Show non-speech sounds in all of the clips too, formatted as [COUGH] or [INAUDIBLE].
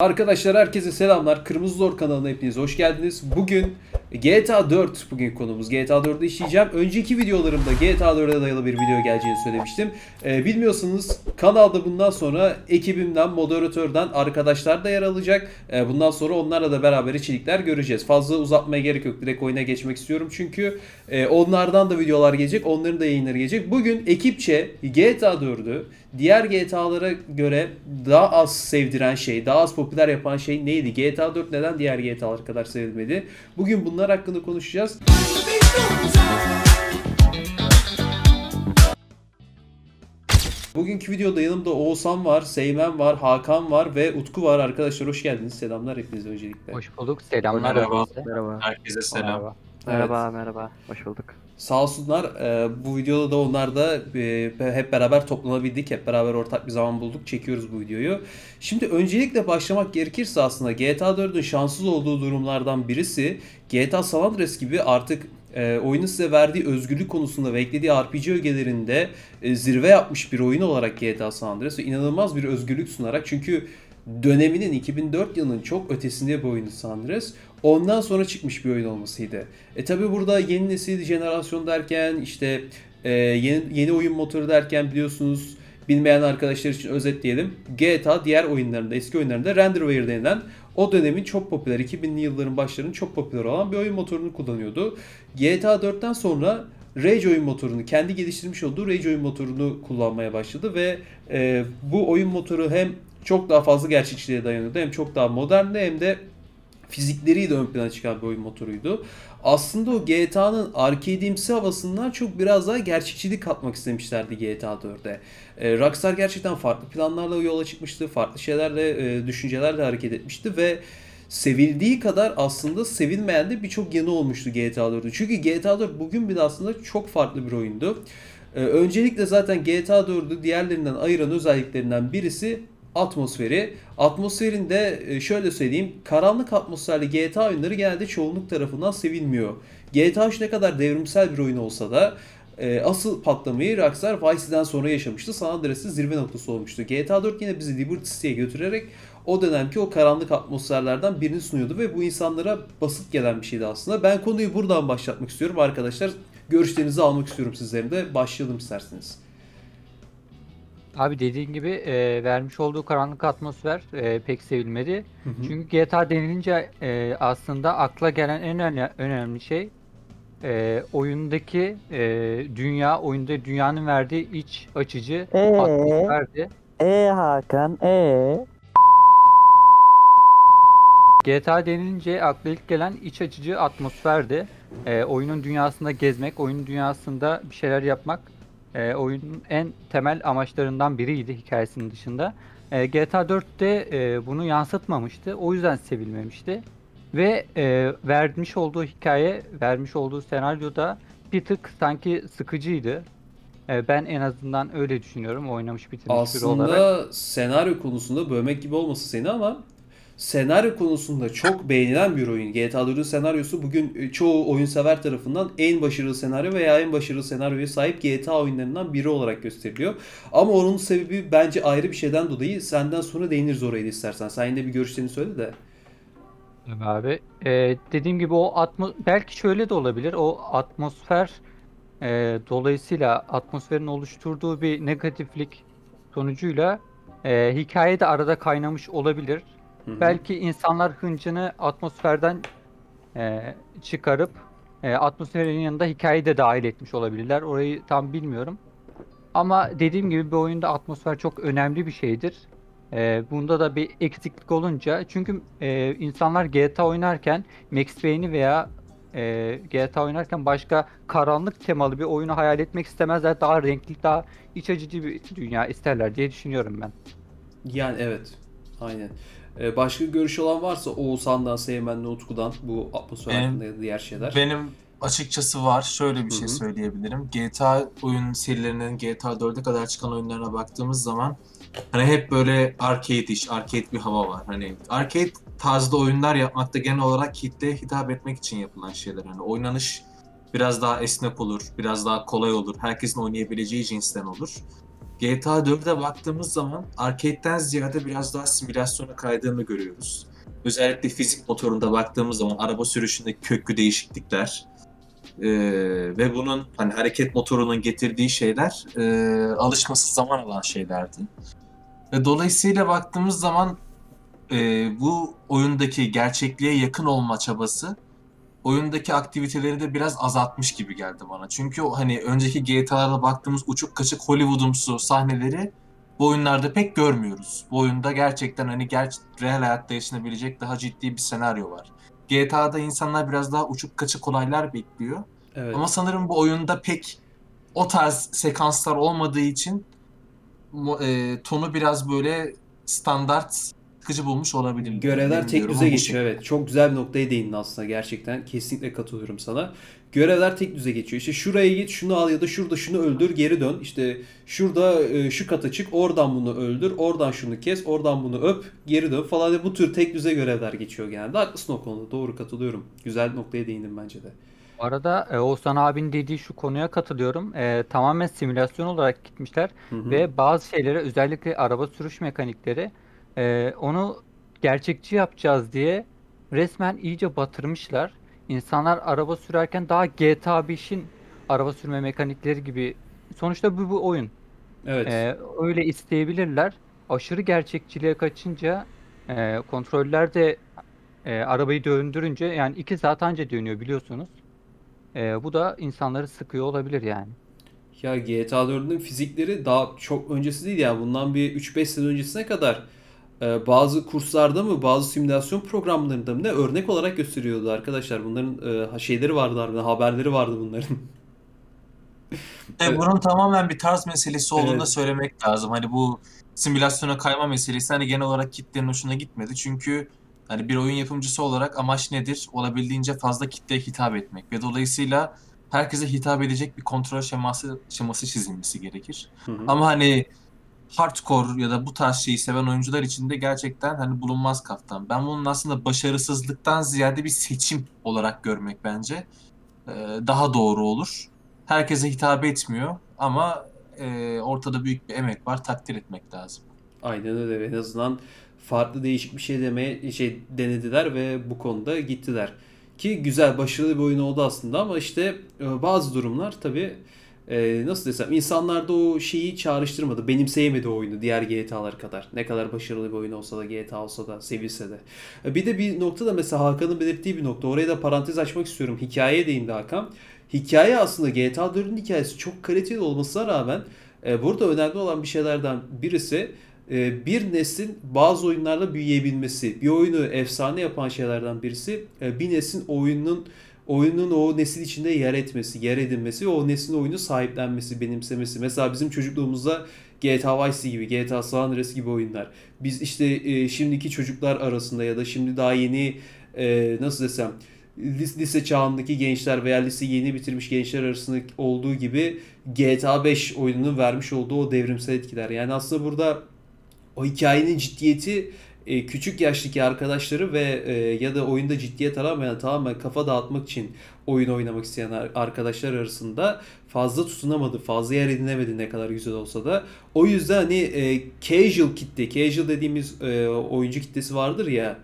Arkadaşlar herkese selamlar. Kırmızı Zor kanalına hepiniz hoş geldiniz. Bugün GTA 4 bugün konumuz. GTA 4'ü işleyeceğim. Önceki videolarımda GTA 4'e dayalı bir video geleceğini söylemiştim. Ee, bilmiyorsanız kanalda bundan sonra ekibimden, moderatörden arkadaşlar da yer alacak. Ee, bundan sonra onlarla da beraber içerikler göreceğiz. Fazla uzatmaya gerek yok. Direkt oyuna geçmek istiyorum. Çünkü e, onlardan da videolar gelecek. Onların da yayınları gelecek. Bugün ekipçe GTA 4'ü diğer GTA'lara göre daha az sevdiren şey, daha az popüler yapan şey neydi? GTA 4 neden diğer GTA'lar kadar sevilmedi? Bugün bunlar hakkında konuşacağız. Bugünkü videoda yanımda Oğuzhan var, Seymen var, Hakan var ve Utku var. Arkadaşlar hoş geldiniz. Selamlar hepinize öncelikle. Hoş bulduk. Selamlar Merhaba. herkese. Merhaba. Herkese selam. Merhaba. Merhaba, merhaba. Hoş bulduk. Sağ olsunlar. Ee, bu videoda da onlar da e, hep beraber toplanabildik. Hep beraber ortak bir zaman bulduk. Çekiyoruz bu videoyu. Şimdi öncelikle başlamak gerekirse aslında GTA 4'ün şanssız olduğu durumlardan birisi GTA San Andreas gibi artık e, oyunun size verdiği özgürlük konusunda ve eklediği RPG ögelerinde e, zirve yapmış bir oyun olarak GTA San Andreas ve inanılmaz bir özgürlük sunarak çünkü döneminin 2004 yılının çok ötesinde bir oyunu San Andreas. Ondan sonra çıkmış bir oyun olmasıydı. E tabi burada yeni nesil jenerasyon derken işte e, yeni, yeni oyun motoru derken biliyorsunuz bilmeyen arkadaşlar için özetleyelim. GTA diğer oyunlarında eski oyunlarında Renderware denilen o dönemin çok popüler 2000'li yılların başlarının çok popüler olan bir oyun motorunu kullanıyordu. GTA 4'ten sonra Rage oyun motorunu kendi geliştirmiş olduğu Rage oyun motorunu kullanmaya başladı ve e, bu oyun motoru hem çok daha fazla gerçekçiliğe dayanıyordu hem çok daha moderndi hem de fizikleriyle ön plana çıkan bir oyun motoruydu. Aslında o GTA'nın arcade'imsi havasından çok biraz daha gerçekçilik katmak istemişlerdi GTA 4'e. E, Rockstar gerçekten farklı planlarla yola çıkmıştı, farklı şeylerle, e, düşüncelerle hareket etmişti ve sevildiği kadar aslında sevilmeyen de birçok yanı olmuştu GTA 4'ün. Çünkü GTA 4 bugün bile aslında çok farklı bir oyundu. E, öncelikle zaten GTA 4'ü diğerlerinden ayıran özelliklerinden birisi atmosferi. Atmosferin de e, şöyle söyleyeyim, karanlık atmosferli GTA oyunları genelde çoğunluk tarafından sevilmiyor. GTA 3 ne kadar devrimsel bir oyun olsa da e, asıl patlamayı Rockstar Vice City'den sonra yaşamıştı. San Andreas'ın zirve noktası olmuştu. GTA 4 yine bizi Liberty City'ye götürerek o dönemki o karanlık atmosferlerden birini sunuyordu ve bu insanlara basit gelen bir şeydi aslında. Ben konuyu buradan başlatmak istiyorum arkadaşlar. Görüşlerinizi almak istiyorum sizlerin de. Başlayalım isterseniz. Abi dediğin gibi e, vermiş olduğu karanlık atmosfer e, pek sevilmedi. Hı hı. Çünkü GTA denilince e, aslında akla gelen en önemli, önemli şey e, oyundaki e, dünya, oyunda dünyanın verdiği iç açıcı Ee? atmosferdi. E Hakan, e GTA denilince akla ilk gelen iç açıcı atmosferdi. E, oyunun dünyasında gezmek, oyunun dünyasında bir şeyler yapmak e, oyunun en temel amaçlarından biriydi hikayesinin dışında. E, GTA 4'te e, bunu yansıtmamıştı. O yüzden sevilmemişti. Ve e, vermiş olduğu hikaye, vermiş olduğu senaryoda bir tık sanki sıkıcıydı. E, ben en azından öyle düşünüyorum oynamış bitirmiş biri olarak. Aslında senaryo konusunda bölmek gibi olmasın seni ama senaryo konusunda çok beğenilen bir oyun. GTA 4'ün senaryosu bugün e, çoğu oyun sever tarafından en başarılı senaryo veya en başarılı senaryoya sahip GTA oyunlarından biri olarak gösteriliyor. Ama onun sebebi bence ayrı bir şeyden dolayı senden sonra değiniriz oraya da istersen. Sen yine bir görüşlerini söyle de. Abi Ee, dediğim gibi o atmo belki şöyle de olabilir. O atmosfer e, dolayısıyla atmosferin oluşturduğu bir negatiflik sonucuyla e, hikaye de arada kaynamış olabilir. Hı hı. Belki insanlar hıncını atmosferden e, çıkarıp e, atmosferin yanında hikayeyi de dahil etmiş olabilirler. Orayı tam bilmiyorum. Ama dediğim gibi bir oyunda atmosfer çok önemli bir şeydir. E, bunda da bir eksiklik olunca çünkü e, insanlar GTA oynarken Max Payne'i veya e, GTA oynarken başka karanlık temalı bir oyunu hayal etmek istemezler. Daha renkli, daha iç açıcı bir dünya isterler diye düşünüyorum ben. Yani evet. Aynen. Ee, başka görüş olan varsa Oğuzhan'dan, Seymen'le, Utku'dan bu atmosfer Benim- hakkında diğer şeyler. Benim açıkçası var. Şöyle bir Hı şey söyleyebilirim. GTA oyun serilerinin GTA 4'e kadar çıkan oyunlarına baktığımız zaman hani hep böyle arcade iş, arcade bir hava var. Hani arcade tarzda oyunlar yapmakta genel olarak kitleye hitap etmek için yapılan şeyler. Hani oynanış biraz daha esnek olur, biraz daha kolay olur. Herkesin oynayabileceği cinsten olur. GTA 4'e baktığımız zaman arcade'den ziyade biraz daha simülasyona kaydığını görüyoruz. Özellikle fizik motorunda baktığımız zaman araba sürüşündeki köklü değişiklikler ee, ve bunun hani hareket motorunun getirdiği şeyler e, alışması zaman alan şeylerdi. Ve dolayısıyla baktığımız zaman e, bu oyundaki gerçekliğe yakın olma çabası oyundaki aktiviteleri de biraz azaltmış gibi geldi bana. Çünkü hani önceki GTA'larda baktığımız uçuk kaçık Hollywoodumsu sahneleri bu oyunlarda pek görmüyoruz. Bu oyunda gerçekten hani ger real hayatta yaşanabilecek daha ciddi bir senaryo var. GTA'da insanlar biraz daha uçuk kaçık olaylar bekliyor. Evet. Ama sanırım bu oyunda pek o tarz sekanslar olmadığı için e, tonu biraz böyle standart sıkıcı bulmuş olabilir. Görevler tek düze geçiyor evet. Çok güzel bir noktaya değindin aslında gerçekten. Kesinlikle katılıyorum sana. Görevler tek düze geçiyor. İşte şuraya git, şunu al ya da şurada şunu öldür, geri dön. İşte şurada e, şu kata çık, oradan bunu öldür, oradan şunu kes, oradan bunu öp, geri dön falan. Bu tür tek düze görevler geçiyor genelde. Haklısın o konuda. Doğru katılıyorum. Güzel bir noktaya değindim bence de. Bu arada e, Oğuzhan abinin dediği şu konuya katılıyorum. E, tamamen simülasyon olarak gitmişler Hı hı. ve bazı şeylere özellikle araba sürüş mekanikleri e, onu gerçekçi yapacağız diye resmen iyice batırmışlar. İnsanlar araba sürerken daha GTA 5'in araba sürme mekanikleri gibi sonuçta bu bu oyun. Evet. E, öyle isteyebilirler. Aşırı gerçekçiliğe kaçınca e, kontroller de e, arabayı döndürünce yani iki saat anca dönüyor biliyorsunuz. E, bu da insanları sıkıyor olabilir yani. Ya GTA 4'ün fizikleri daha çok öncesi değil ya. Bundan bir 3-5 sene öncesine kadar bazı kurslarda mı bazı simülasyon programlarında mı ne örnek olarak gösteriyordu arkadaşlar. Bunların e, şeyleri vardı harbiden haberleri vardı bunların. E, bunun tamamen bir tarz meselesi olduğunu Evet. da söylemek lazım. Hani bu simülasyona kayma meselesi hani genel olarak kitlenin hoşuna gitmedi. Çünkü hani bir oyun yapımcısı olarak amaç nedir? Olabildiğince fazla kitleye hitap etmek ve dolayısıyla herkese hitap edecek bir kontrol şeması şeması çizilmesi gerekir. Hı hı. Ama hani hardcore ya da bu tarz şeyi seven oyuncular için de gerçekten hani bulunmaz kaftan. Ben bunun aslında başarısızlıktan ziyade bir seçim olarak görmek bence e, daha doğru olur. Herkese hitap etmiyor ama e, ortada büyük bir emek var. Takdir etmek lazım. Aynen öyle. En azından farklı değişik bir şey demeye şey denediler ve bu konuda gittiler. Ki güzel, başarılı bir oyun oldu aslında ama işte e, bazı durumlar tabii e, nasıl desem insanlarda o şeyi çağrıştırmadı. Benimseyemedi o oyunu diğer GTA'lar kadar. Ne kadar başarılı bir oyun olsa da GTA olsa da sevilse de. E, Bir de bir nokta da mesela Hakan'ın belirttiği bir nokta. Oraya da parantez açmak istiyorum. Hikayeye değindi Hakan. Hikaye aslında GTA 4'ün hikayesi çok kaliteli olmasına rağmen e, burada önemli olan bir şeylerden birisi e, bir neslin bazı oyunlarla büyüyebilmesi. Bir oyunu efsane yapan şeylerden birisi e, bir neslin oyunun oyunun o nesil içinde yer etmesi, yer edinmesi o neslin oyunu sahiplenmesi, benimsemesi. Mesela bizim çocukluğumuzda GTA Vice gibi, GTA San Andreas gibi oyunlar. Biz işte e, şimdiki çocuklar arasında ya da şimdi daha yeni e, nasıl desem lis- lise çağındaki gençler veya lise yeni bitirmiş gençler arasında olduğu gibi GTA 5 oyununun vermiş olduğu o devrimsel etkiler. Yani aslında burada o hikayenin ciddiyeti e, küçük yaştaki arkadaşları ve e, ya da oyunda ciddiyet aramayan tamamen kafa dağıtmak için oyun oynamak isteyen ar- arkadaşlar arasında fazla tutunamadı, fazla yer edinemedi ne kadar güzel olsa da. O yüzden hani e, casual kitle, casual dediğimiz e, oyuncu kitlesi vardır ya,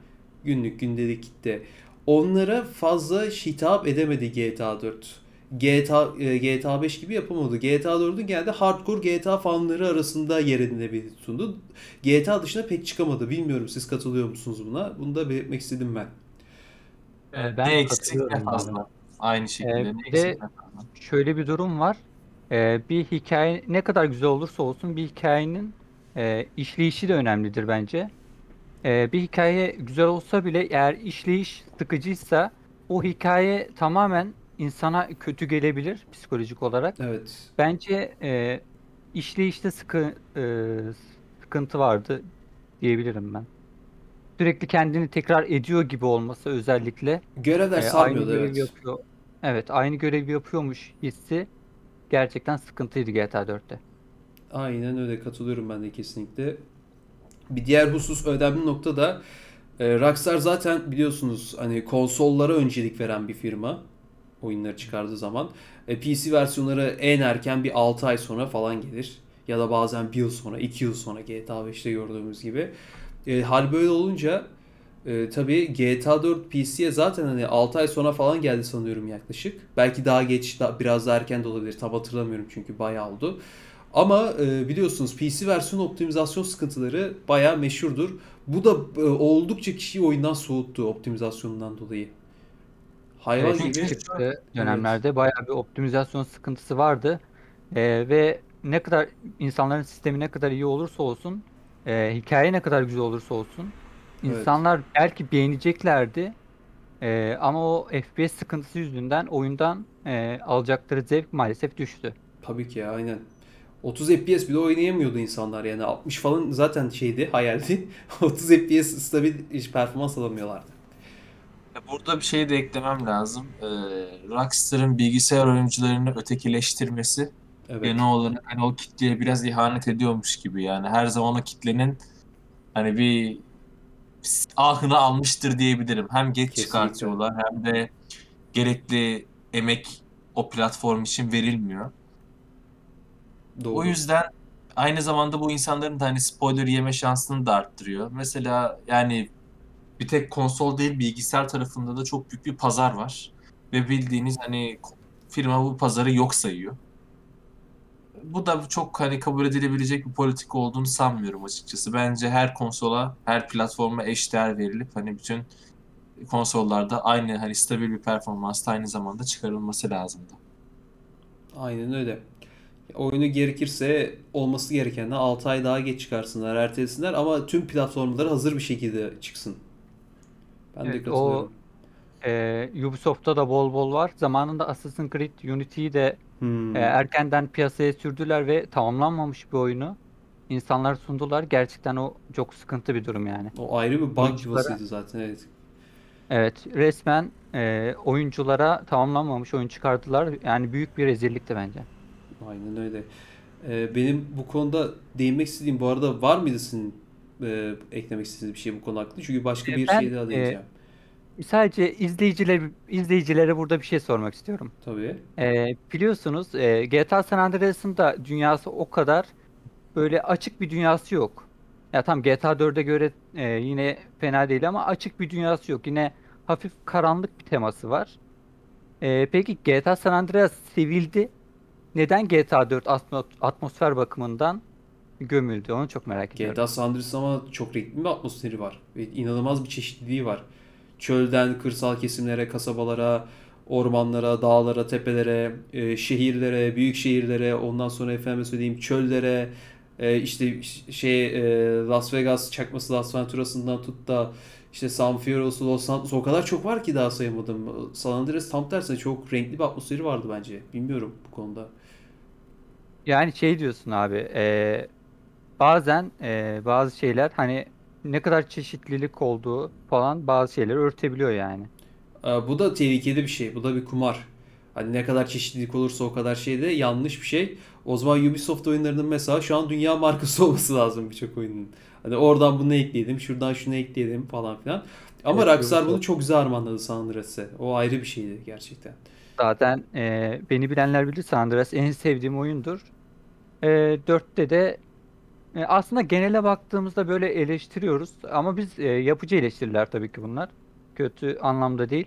günlük gündelik kitle. Onlara fazla hitap edemedi GTA 4. GTA e, GTA 5 gibi yapamadı. GTA 4'ün geldi hardcore GTA fanları arasında yer edinebildi sundu. GTA dışına pek çıkamadı. Bilmiyorum siz katılıyor musunuz buna? Bunu da belirtmek istedim ben. E, ben ne katılıyorum fazla. Aynı şekilde Ee, bir de-. Şöyle bir durum var. Ee, bir hikaye ne kadar güzel olursa olsun bir hikayenin e, işleyişi de önemlidir bence. Ee, bir hikaye güzel olsa bile eğer işleyiş sıkıcıysa o hikaye tamamen insana kötü gelebilir psikolojik olarak. Evet. Bence e, işleyişte sıkı, e, sıkıntı vardı diyebilirim ben. Sürekli kendini tekrar ediyor gibi olması özellikle. Görevler aynı sarmıyordu görevi evet. yapıyor. Evet, aynı görevi yapıyormuş hissi gerçekten sıkıntıydı GTA 4'te. Aynen öyle katılıyorum ben de kesinlikle. Bir diğer husus önemli nokta da e, Rockstar zaten biliyorsunuz hani konsollara öncelik veren bir firma oyunları çıkardığı zaman. E, PC versiyonları en erken bir 6 ay sonra falan gelir. Ya da bazen bir yıl sonra, iki yıl sonra GTA 5'te gördüğümüz gibi. E, hal böyle olunca e, tabii GTA 4 PC'ye zaten hani 6 ay sonra falan geldi sanıyorum yaklaşık. Belki daha geç, daha, biraz daha erken de olabilir. Tam hatırlamıyorum çünkü bayağı oldu. Ama e, biliyorsunuz PC versiyon optimizasyon sıkıntıları bayağı meşhurdur. Bu da e, oldukça kişiyi oyundan soğuttu optimizasyonundan dolayı. Hayvan Evet, gibi. çıktığı dönemlerde bayağı bir optimizasyon sıkıntısı vardı. Ee, ve ne kadar insanların sistemi ne kadar iyi olursa olsun, e, hikaye ne kadar güzel olursa olsun, Evet. insanlar belki beğeneceklerdi. Ee, ama o FPS sıkıntısı yüzünden oyundan e, alacakları zevk maalesef düştü. Tabii ki ya, aynen. 30 FPS bile oynayamıyordu insanlar yani 60 falan zaten şeydi hayaldi. [LAUGHS] 30 FPS stabil iş performans alamıyorlardı. Burada bir şey de eklemem lazım. Ee, Rockstar'ın bilgisayar oyuncularını ötekileştirmesi Evet. genel olarak hani o kitleye biraz ihanet ediyormuş gibi yani her zaman o kitlenin hani bir ahını almıştır diyebilirim. Hem geç Kesinlikle. çıkartıyorlar hem de gerekli emek o platform için verilmiyor. Doğru. O yüzden aynı zamanda bu insanların da hani spoiler yeme şansını da arttırıyor. Mesela yani bir tek konsol değil bilgisayar tarafında da çok büyük bir pazar var. Ve bildiğiniz hani firma bu pazarı yok sayıyor. Bu da çok hani kabul edilebilecek bir politika olduğunu sanmıyorum açıkçası. Bence her konsola, her platforma eşdeğer verilip hani bütün konsollarda aynı hani stabil bir performansta aynı zamanda çıkarılması lazımdı. Aynen öyle. Oyunu gerekirse olması gerekenden 6 ay daha geç çıkarsınlar, ertelesinler ama tüm platformlara hazır bir şekilde çıksın. Ben de Evet, o- katılıyorum. Ee, Ubisoft'ta da bol bol var. Zamanında Assassin's Creed Unity'yi de Hmm. e, erkenden piyasaya sürdüler ve tamamlanmamış bir oyunu insanlar sundular. Gerçekten o çok sıkıntı bir durum yani. O ayrı bir bug oyunculara- yuvasıydı zaten evet. Evet, resmen e, oyunculara tamamlanmamış oyun çıkardılar. Yani büyük bir rezillikti bence. Aynen öyle. Ee, benim bu konuda değinmek istediğim bu arada var mıydı sizin e, eklemek istediğiniz bir şey bu konu hakkında? Çünkü başka E, bir ben, şey daha e, değineceğim. Sadece izleyiciler, izleyicilere burada bir şey sormak istiyorum. Tabii. E, biliyorsunuz e, GTA San Andreas'ın da dünyası o kadar böyle açık bir dünyası yok. Ya tam GTA 4'e göre e, yine fena değil ama açık bir dünyası yok. Yine hafif karanlık bir teması var. E, peki GTA San Andreas sevildi. Neden GTA 4 atmo- atmosfer bakımından gömüldü? Onu çok merak ediyorum. GTA San Andreas ama çok renkli bir atmosferi var. Ve inanılmaz bir çeşitliliği var. Çölden kırsal kesimlere, kasabalara, ormanlara, dağlara, tepelere, e, şehirlere, büyük şehirlere, ondan sonra efendim söyleyeyim çöllere, e, işte şey e, Las Vegas çakması Las Venturas'ından tut da işte San Fierro'su, Los Santos'u o kadar çok var ki daha sayamadım. San Andreas tam tersine çok renkli bir atmosferi vardı bence. Bilmiyorum bu konuda. Yani şey diyorsun abi, e, bazen e, bazı şeyler hani ne kadar çeşitlilik olduğu falan bazı şeyleri örtebiliyor yani. Ee, Bu da tehlikeli bir şey. Bu da bir kumar. Hani ne kadar çeşitlilik olursa o kadar şey de yanlış bir şey. O zaman Ubisoft oyunlarının mesela şu an dünya [LAUGHS] markası olması lazım birçok oyunun. Hani oradan bunu ekleyelim, şuradan şunu ekleyelim falan filan. Ama Evet, Rockstar bunu Ubisoft. çok güzel harmanladı San Andreas'e. O ayrı bir şeydi gerçekten. Zaten e, beni bilenler bilir San Andreas en sevdiğim oyundur. E, 4'te de e, aslında genele baktığımızda böyle eleştiriyoruz ama biz e, yapıcı eleştiriler tabii ki bunlar. Kötü anlamda değil.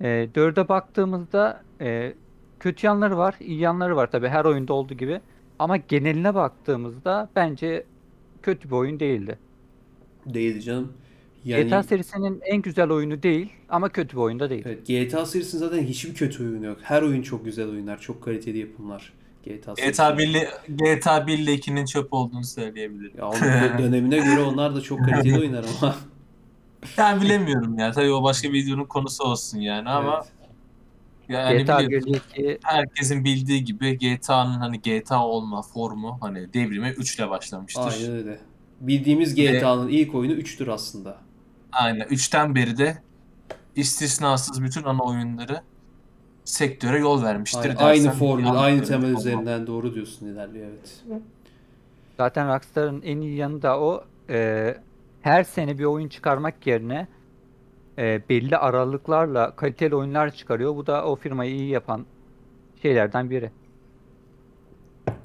E, 4'e baktığımızda e, kötü yanları var, iyi yanları var tabii her oyunda olduğu gibi. Ama geneline baktığımızda bence kötü bir oyun değildi. Değildi canım. Yani GTA serisinin en güzel oyunu değil ama kötü bir oyunda değil. evet, GTA serisinin zaten hiçbir kötü oyunu yok. Her oyun çok güzel oyunlar, çok kaliteli yapımlar. GTA GTA serisinin. 1 ile GTA 1 ile 2'nin çöp olduğunu söyleyebilirim. Ya onun dö- dönemine göre onlar da çok kaliteli [LAUGHS] oyunlar ama. Ben bilemiyorum ya. Tabii o başka bir videonun konusu olsun yani ama Evet. yani GTA biliyorsun 1 2 herkesin bildiği gibi GTA'nın hani GTA olma formu hani devrimi 3 ile başlamıştır. Aynen öyle. Bildiğimiz Ve- GTA'nın ilk oyunu 3'tür aslında. Aynen. 3'ten beri de istisnasız bütün ana oyunları sektöre yol vermiştir. Aynı, dersen aynı formül, aynı temel olmam. üzerinden doğru diyorsun ilerliyor evet. Zaten Rockstar'ın en iyi yanı da o. e, her sene bir oyun çıkarmak yerine e, belli aralıklarla kaliteli oyunlar çıkarıyor. Bu da o firmayı iyi yapan şeylerden biri.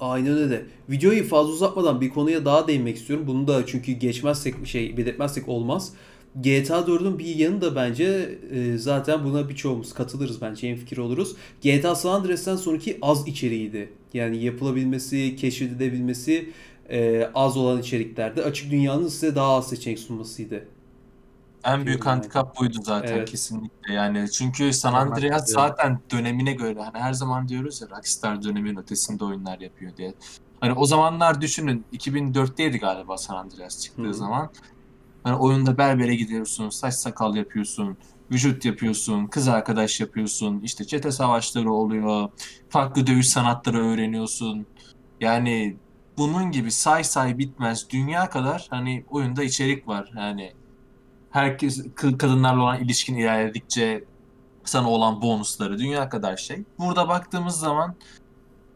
Aynen öyle. Videoyu fazla uzatmadan bir konuya daha değinmek istiyorum. Bunu da çünkü geçmezsek şey belirtmezsek olmaz. GTA 4'ün bir yanı da bence e, zaten buna birçoğumuz katılırız bence en fikir oluruz. GTA San Andreas'tan sonraki az içeriğiydi. Yani yapılabilmesi, keşfedilebilmesi e, az olan içeriklerdi. Açık dünyanın size daha az seçenek sunmasıydı. En büyük yani. handikap buydu zaten Evet. kesinlikle yani. Çünkü San Andreas zaten dönemine göre hani her zaman diyoruz ya Rockstar dönemin ötesinde oyunlar yapıyor diye. Hani o zamanlar düşünün 2004'teydi galiba San Andreas çıktığı Hı hı. zaman. Hani oyunda berbere gidiyorsun, saç sakal yapıyorsun, vücut yapıyorsun, kız arkadaş yapıyorsun, işte çete savaşları oluyor, farklı dövüş sanatları öğreniyorsun. Yani bunun gibi say say bitmez dünya kadar hani oyunda içerik var. Yani herkes kadınlarla olan ilişkin ilerledikçe sana olan bonusları dünya kadar şey. Burada baktığımız zaman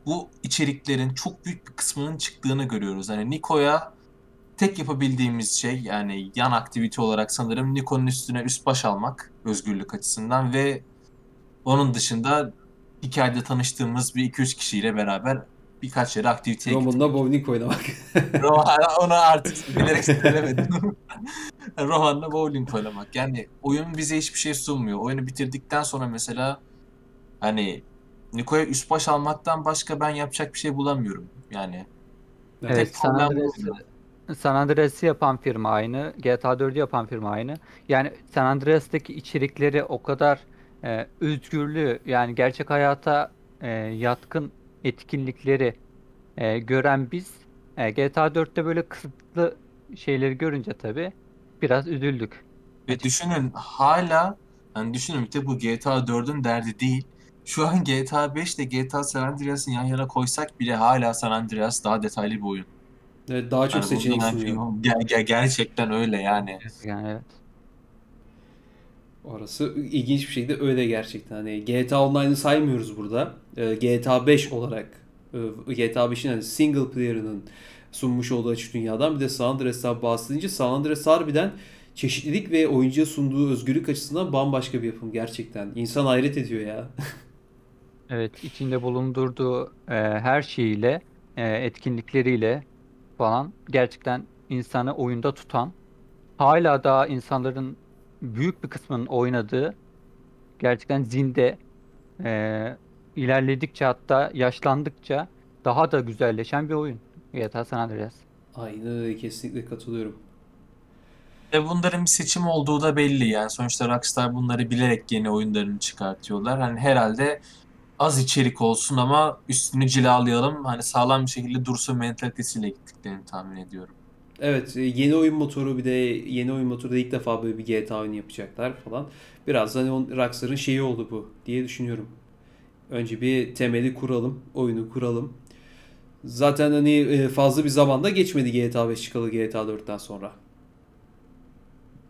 bu içeriklerin çok büyük bir kısmının çıktığını görüyoruz. Hani Niko'ya tek yapabildiğimiz şey yani yan aktivite olarak sanırım Niko'nun üstüne üst baş almak özgürlük açısından ve onun dışında hikayede tanıştığımız bir iki üç kişiyle beraber birkaç yere aktiviteye gitmek. Roman'da bowling oynamak. [LAUGHS] Rohan, onu artık bilerek söylemedim. [LAUGHS] Rohan'la bowling oynamak. Yani oyun bize hiçbir şey sunmuyor. Oyunu bitirdikten sonra mesela hani Niko'ya üst baş almaktan başka ben yapacak bir şey bulamıyorum. Yani Evet, tek problem bu. San Andreas'ı yapan firma aynı, GTA 4'ü yapan firma aynı. Yani San Andreas'taki içerikleri o kadar e, özgürlüğü yani gerçek hayata e, yatkın etkinlikleri e, gören biz e, GTA 4'te böyle kısıtlı şeyleri görünce tabii biraz üzüldük. Ve düşünün hala hani düşünün bir de bu GTA 4'ün derdi değil. Şu an GTA 5 ile GTA San Andreas'ın yan yana koysak bile hala San Andreas daha detaylı bir oyun. Evet, daha çok Yani seçenek sunuyor. ger- ger- gerçekten öyle yani. Yani evet. Orası ilginç bir şekilde öyle gerçekten. Hani GTA Online'ı saymıyoruz burada. Ee, GTA 5 olarak e, GTA 5'in hani single player'ının sunmuş olduğu açık dünyadan bir de San Andreas'tan bahsedince San Andreas harbiden çeşitlilik ve oyuncuya sunduğu özgürlük açısından bambaşka bir yapım gerçekten. İnsan hayret ediyor ya. Evet, içinde bulundurduğu e, her şeyiyle, e, etkinlikleriyle falan gerçekten insanı oyunda tutan, hala daha insanların büyük bir kısmının oynadığı, gerçekten zinde e, ilerledikçe hatta yaşlandıkça daha da güzelleşen bir oyun. GTA San Andreas. Aynen öyle kesinlikle katılıyorum. Ve bunların bir seçim olduğu da belli yani. Sonuçta Rockstar bunları bilerek yeni oyunlarını çıkartıyorlar. Hani herhalde az içerik olsun ama üstünü cilalayalım. Hani sağlam bir şekilde dursun mentalitesiyle gittiklerini tahmin ediyorum. Evet, e, yeni oyun motoru bir de yeni oyun motoru da ilk defa böyle bir GTA oyunu yapacaklar falan. Biraz hani on- Rockstar'ın şeyi oldu bu diye düşünüyorum. Önce bir temeli kuralım, oyunu kuralım. Zaten hani e, fazla bir zamanda geçmedi GTA 5 çıkalı GTA 4'ten sonra.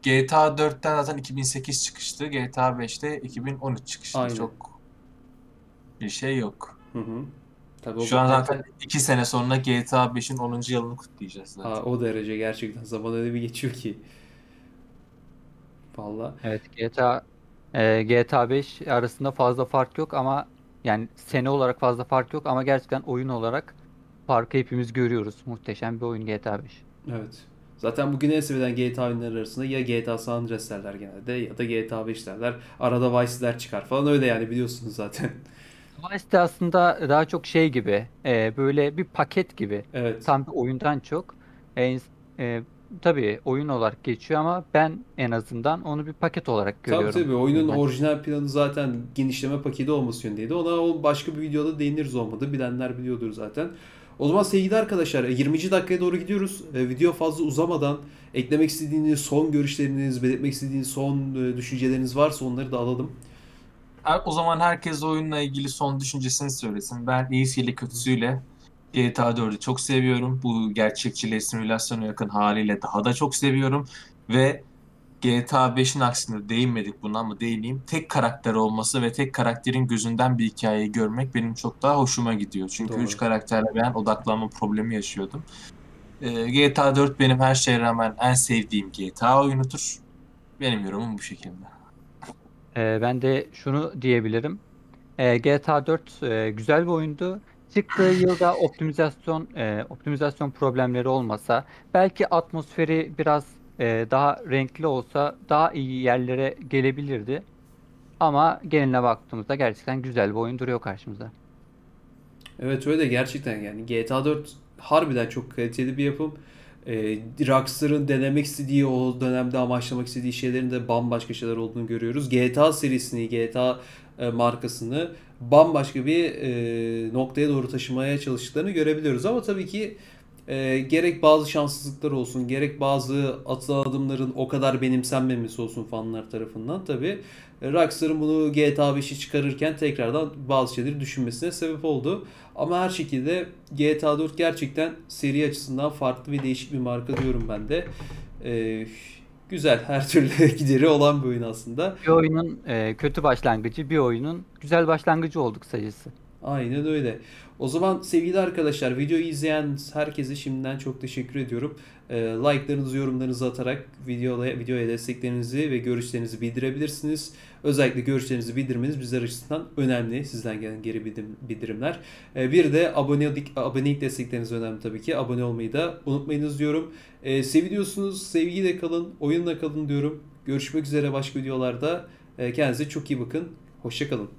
GTA 4'ten zaten 2008 çıkıştı. GTA 5'te 2013 çıkıştı. Aynen. Çok bir şey yok. Hı hı. Tabii o, Şu an zaten 2 sene sonra GTA 5'in 10. yılını kutlayacağız zaten. Aa, o derece gerçekten zaman öyle bir geçiyor ki. Vallahi. Evet, GTA e, GTA 5 arasında fazla fark yok ama yani sene olarak fazla fark yok ama gerçekten oyun olarak farkı hepimiz görüyoruz. Muhteşem bir oyun GTA 5. Evet. Zaten bugün en sevilen GTA oyunları arasında ya GTA San Andreas derler genelde ya da GTA 5 derler. Arada Vice'ler çıkar falan öyle yani biliyorsunuz zaten. Vice de aslında daha çok şey gibi, e, böyle bir paket gibi. Evet. Tam bir oyundan çok. E, e, tabii oyun olarak geçiyor ama ben en azından onu bir paket olarak Tabii görüyorum. tabii oyunun Bence. orijinal planı zaten genişleme paketi olması yönündeydi. Ona o başka bir videoda değiniriz olmadı. Bilenler biliyordur zaten. O zaman sevgili arkadaşlar 20. dakikaya doğru gidiyoruz. E, video fazla uzamadan eklemek istediğiniz son görüşleriniz, belirtmek istediğiniz son e, düşünceleriniz varsa onları da alalım. O zaman herkes oyunla ilgili son düşüncesini söylesin. Ben iyisiyle kötüsüyle GTA 4'ü çok seviyorum. Bu gerçekçiliğe, simülasyona yakın haliyle daha da çok seviyorum. Ve GTA 5'in aksine değinmedik buna ama değineyim. Tek karakter olması ve tek karakterin gözünden bir hikayeyi görmek benim çok daha hoşuma gidiyor. Çünkü Doğru. üç karakterle ben odaklanma problemi yaşıyordum. Ee, GTA 4 benim her şeye rağmen en sevdiğim GTA oyunudur. Benim yorumum bu şekilde. E, ben de şunu diyebilirim. E, GTA 4 e, güzel bir oyundu. çıktığı [LAUGHS] yılda optimizasyon e, optimizasyon problemleri olmasa belki atmosferi biraz e, daha renkli olsa daha iyi yerlere gelebilirdi. Ama geneline baktığımızda gerçekten güzel bir oyun duruyor karşımıza. Evet öyle gerçekten yani GTA 4 harbiden çok kaliteli bir yapım. Ee, Rockstar'ın denemek istediği o dönemde amaçlamak istediği şeylerin de bambaşka şeyler olduğunu görüyoruz. GTA serisini, GTA e, markasını bambaşka bir e, noktaya doğru taşımaya çalıştıklarını görebiliyoruz. Ama tabii ki e, gerek bazı şanssızlıklar olsun, gerek bazı atılan adımların o kadar benimsenmemesi olsun fanlar tarafından tabii e, Rockstar'ın bunu GTA 5'i çıkarırken tekrardan bazı şeyleri düşünmesine sebep oldu. Ama her şekilde GTA 4 gerçekten seri açısından farklı ve değişik bir marka diyorum ben de. Ee, güzel her türlü [LAUGHS] gideri olan bir oyun aslında. Bir oyunun e, kötü başlangıcı, bir oyunun güzel başlangıcı oldu kısacası. Aynen öyle. O zaman sevgili arkadaşlar videoyu izleyen herkese şimdiden çok teşekkür ediyorum. Ee, like'larınızı, yorumlarınızı atarak videoya, videoya desteklerinizi ve görüşlerinizi bildirebilirsiniz. Özellikle görüşlerinizi bildirmeniz bizler açısından önemli. Sizden gelen geri bildirim- bildirimler. Ee, bir de abonelik, abonelik destekleriniz önemli tabii ki. Abone olmayı da unutmayınız diyorum. Ee, seviyorsunuz, sevgiyle kalın, oyunla kalın diyorum. Görüşmek üzere başka videolarda. Kendinize çok iyi bakın. Hoşçakalın.